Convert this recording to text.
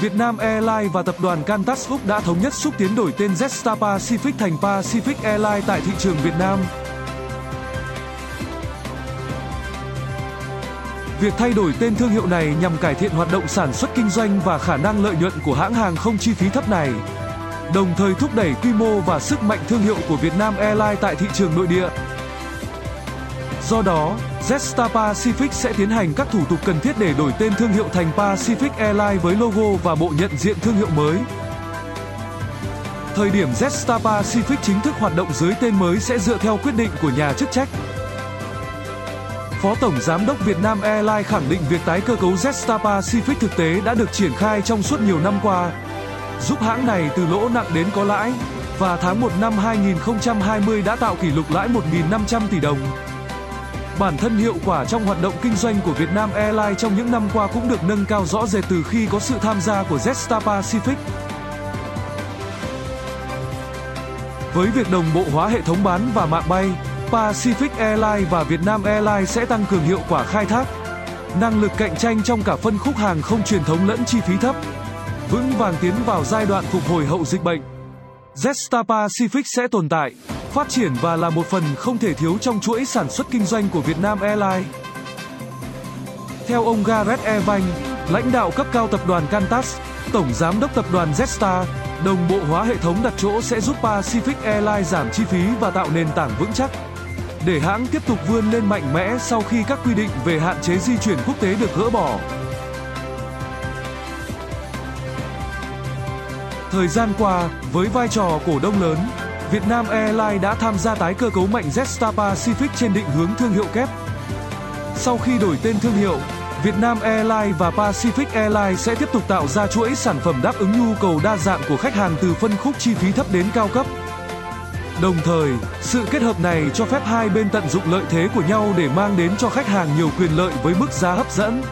Vietnam Airlines và tập đoàn Qantas Úc đã thống nhất xúc tiến đổi tên Jetstar Pacific thành Pacific Airlines tại thị trường Việt Nam. Việc thay đổi tên thương hiệu này nhằm cải thiện hoạt động sản xuất kinh doanh và khả năng lợi nhuận của hãng hàng không chi phí thấp này, đồng thời thúc đẩy quy mô và sức mạnh thương hiệu của Vietnam Airlines tại thị trường nội địa. Do đó, Jetstar Pacific sẽ tiến hành các thủ tục cần thiết để đổi tên thương hiệu thành Pacific Airlines với logo và bộ nhận diện thương hiệu mới. Thời điểm Jetstar Pacific chính thức hoạt động dưới tên mới sẽ dựa theo quyết định của nhà chức trách. Phó Tổng Giám đốc Việt Nam Airlines khẳng định việc tái cơ cấu Jetstar Pacific thực tế đã được triển khai trong suốt nhiều năm qua, giúp hãng này từ lỗ nặng đến có lãi, và tháng 1 năm 2020 đã tạo kỷ lục lãi 1.500 tỷ đồng. Bản thân hiệu quả trong hoạt động kinh doanh của Việt Nam Airlines trong những năm qua cũng được nâng cao rõ rệt từ khi có sự tham gia của Jetstar Pacific. Với việc đồng bộ hóa hệ thống bán và mạng bay, Pacific Airlines và Vietnam Airlines sẽ tăng cường hiệu quả khai thác, năng lực cạnh tranh trong cả phân khúc hàng không truyền thống lẫn chi phí thấp, vững vàng tiến vào giai đoạn phục hồi hậu dịch bệnh. Jetstar Pacific sẽ tồn tại, phát triển và là một phần không thể thiếu trong chuỗi sản xuất kinh doanh của Vietnam Airlines. Theo ông Gareth Evans, lãnh đạo cấp cao tập đoàn Qantas, tổng giám đốc tập đoàn Jetstar, đồng bộ hóa hệ thống đặt chỗ sẽ giúp Pacific Airlines giảm chi phí và tạo nền tảng vững chắc để hãng tiếp tục vươn lên mạnh mẽ sau khi các quy định về hạn chế di chuyển quốc tế được gỡ bỏ. Thời gian qua, với vai trò cổ đông lớn, Vietnam Airlines đã tham gia tái cơ cấu mạnh Jetstar Pacific trên định hướng thương hiệu kép. Sau khi đổi tên thương hiệu, Vietnam Airlines và Pacific Airlines sẽ tiếp tục tạo ra chuỗi sản phẩm đáp ứng nhu cầu đa dạng của khách hàng từ phân khúc chi phí thấp đến cao cấp. Đồng thời, sự kết hợp này cho phép hai bên tận dụng lợi thế của nhau để mang đến cho khách hàng nhiều quyền lợi với mức giá hấp dẫn.